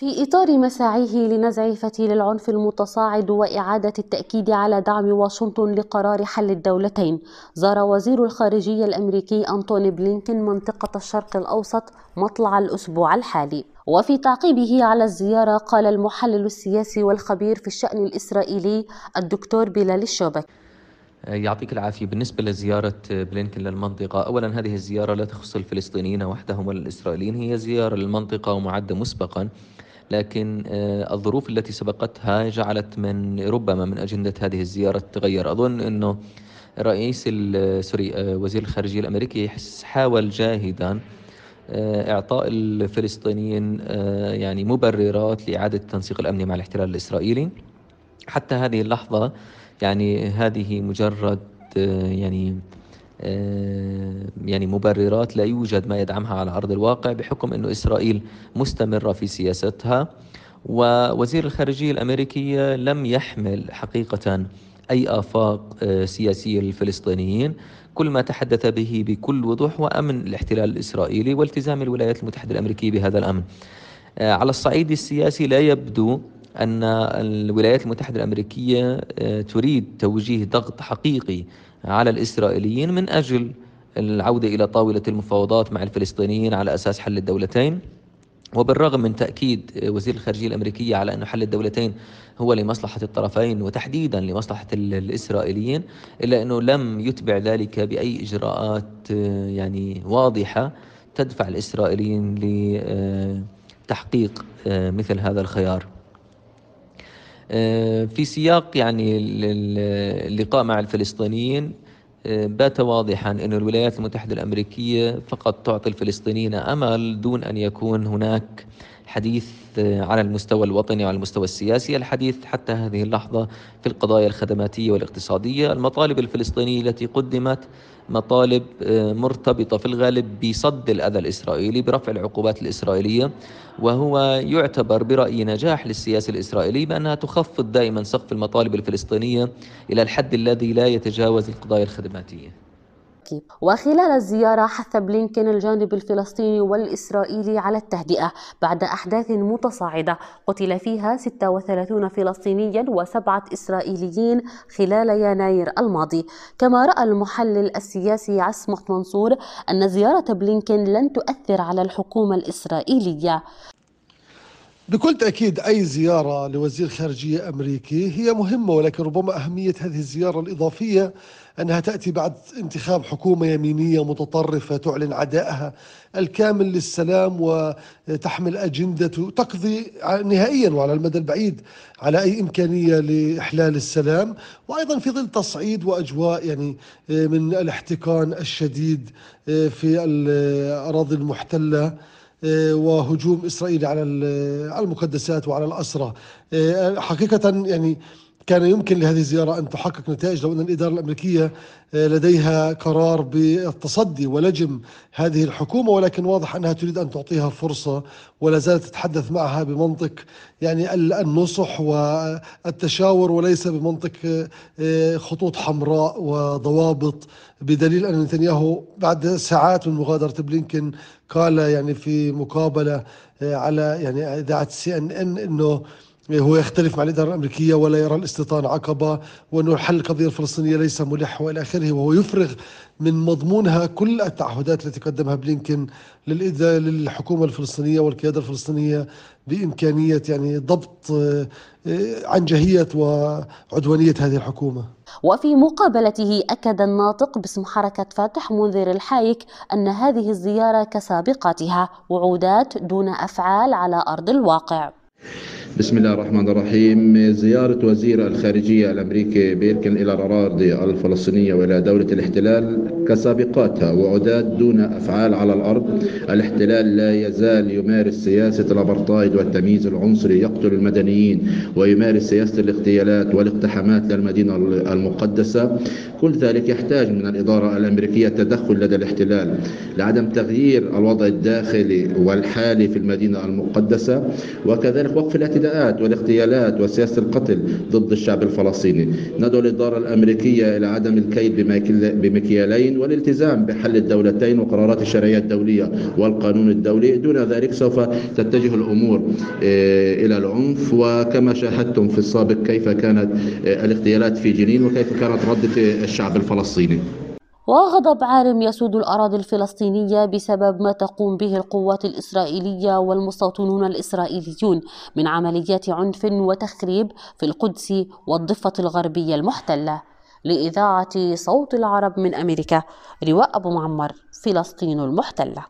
في إطار مساعيه لنزع فتيل العنف المتصاعد وإعادة التأكيد على دعم واشنطن لقرار حل الدولتين زار وزير الخارجية الأمريكي أنتوني بلينكين منطقة الشرق الأوسط مطلع الأسبوع الحالي. وفي تعقيبه على الزيارة قال المحلل السياسي والخبير في الشأن الإسرائيلي الدكتور بلال الشوبك. يعطيك العافية. بالنسبة لزيارة بلينكن للمنطقة أولا هذه الزيارة لا تخص الفلسطينيين وحدهم ولا الإسرائيليين هي زيارة للمنطقة ومعدة مسبقا. لكن آه، الظروف التي سبقتها جعلت من ربما من أجندة هذه الزيارة تتغير. أظن أنه رئيس سوري آه، وزير الخارجية الأمريكي حاول جاهدا آه، إعطاء الفلسطينيين يعني مبررات لإعادة التنسيق الأمني مع الاحتلال الإسرائيلي. حتى هذه اللحظة يعني هذه مجرد يعني يعني مبررات لا يوجد ما يدعمها على أرض الواقع بحكم أن إسرائيل مستمرة في سياستها ووزير الخارجية الأمريكية لم يحمل حقيقة أي آفاق آه، سياسية للفلسطينيين. كل ما تحدث به بكل وضوح هو أمن الاحتلال الإسرائيلي والتزام الولايات المتحدة الأمريكية بهذا الأمن. آه، على الصعيد السياسي لا يبدو أن الولايات المتحدة الأمريكية آه، تريد توجيه ضغط حقيقي على الإسرائيليين من أجل العودة إلى طاولة المفاوضات مع الفلسطينيين على أساس حل الدولتين. وبالرغم من تأكيد وزير الخارجية الأمريكية على أن حل الدولتين هو لمصلحة الطرفين وتحديدا لمصلحة الإسرائيليين إلا أنه لم يتبع ذلك بأي إجراءات يعني واضحة تدفع الإسرائيليين لتحقيق مثل هذا الخيار. آه، في سياق يعني اللقاء مع الفلسطينيين آه، بات واضحا أن الولايات المتحدة الأمريكية فقط تعطي الفلسطينيين أمل دون أن يكون هناك حديث آه، على المستوى الوطني وعلى المستوى السياسي الحديث حتى هذه اللحظة في القضايا الخدماتية والاقتصادية. المطالب الفلسطينية التي قدمت مطالب آه، مرتبطة في الغالب بصد الأذى الإسرائيلي برفع العقوبات الإسرائيلية وهو يعتبر برأيي نجاح للسياسة الإسرائيلية بأنها تخفض دائما سقف المطالب الفلسطينية إلى الحد الذي لا يتجاوز القضايا الخدماتية. التركي وخلال الزيارة حث بلينكين الجانب الفلسطيني والإسرائيلي على التهدئة بعد أحداث متصاعدة قتل فيها 36 فلسطينيا وسبعة إسرائيليين خلال يناير الماضي. كما رأى المحلل السياسي عصمت منصور أن زيارة بلينكين لن تؤثر على الحكومة الإسرائيلية. بكل تأكيد أي زيارة لوزير خارجية أمريكي هي مهمة ولكن ربما أهمية هذه الزيارة الإضافية أنها تأتي بعد انتخاب حكومة يمينية متطرفة تعلن عدائها الكامل للسلام وتحمل أجندة تقضي نهائيا وعلى المدى البعيد على أي إمكانية لإحلال السلام. وأيضا في ظل تصعيد وأجواء يعني من الاحتقان الشديد في الأراضي المحتلة وهجوم إسرائيل على المقدسات وعلى الأسرى. حقيقة يعني كان يمكن لهذه الزيارة أن تحقق نتائج لو أن الإدارة الأمريكية آه، لديها قرار بالتصدي ولجم هذه الحكومة ولكن واضح أنها تريد أن تعطيها فرصة ولا زالت تتحدث معها بمنطق يعني النصح والتشاور وليس بمنطق آه، خطوط حمراء وضوابط بدليل أن نتنياهو بعد ساعات من مغادرة بلينكن قال يعني في مقابلة آه، على يعني إذاعة سي أن إن أنه هو يختلف مع الإدارة الأمريكية ولا يرى الاستيطان عقبة وأنه حل القضية الفلسطينية ليس ملح وإلى آخره وهو يفرغ من مضمونها كل التعهدات التي قدمها بلينكن للحكومة الفلسطينية والقيادة الفلسطينية بإمكانية يعني ضبط آه، عنجهية وعدوانية هذه الحكومة. وفي مقابلته أكد الناطق باسم حركة فتح منذر الحايك أن هذه الزيارة كسابقاتها وعودات دون أفعال على أرض الواقع. بسم الله الرحمن الرحيم. زيارة وزير الخارجية الأمريكي بيركن إلى الأراضي الفلسطينية وإلى دولة الاحتلال كسابقاتها وعداد دون أفعال على الأرض. الاحتلال لا يزال يمارس سياسة الأبرتايد والتمييز العنصري يقتل المدنيين ويمارس سياسة الاغتيالات والاقتحامات للمدينة المقدسة. كل ذلك يحتاج من الإدارة الأمريكية تدخل لدى الاحتلال لعدم تغيير الوضع الداخلي والحالي في المدينة المقدسة. وكذلك وقف الاعتداء الاعتداءات والاغتيالات وسياسة القتل ضد الشعب الفلسطيني. ندعو الإدارة الأمريكية إلى عدم الكيد بمكيالين والالتزام بحل الدولتين وقرارات الشرعية الدولية والقانون الدولي. دون ذلك سوف تتجه الأمور آه، إلى العنف. وكما شاهدتم في السابق كيف كانت آه، الاغتيالات في جنين وكيف كانت ردة الشعب الفلسطيني. وغضب عارم يسود الأراضي الفلسطينية بسبب ما تقوم به القوات الإسرائيلية والمستوطنون الإسرائيليون من عمليات عنف وتخريب في القدس والضفة الغربية المحتلة. لإذاعة صوت العرب من أمريكا رواء أبو معمر فلسطين المحتلة.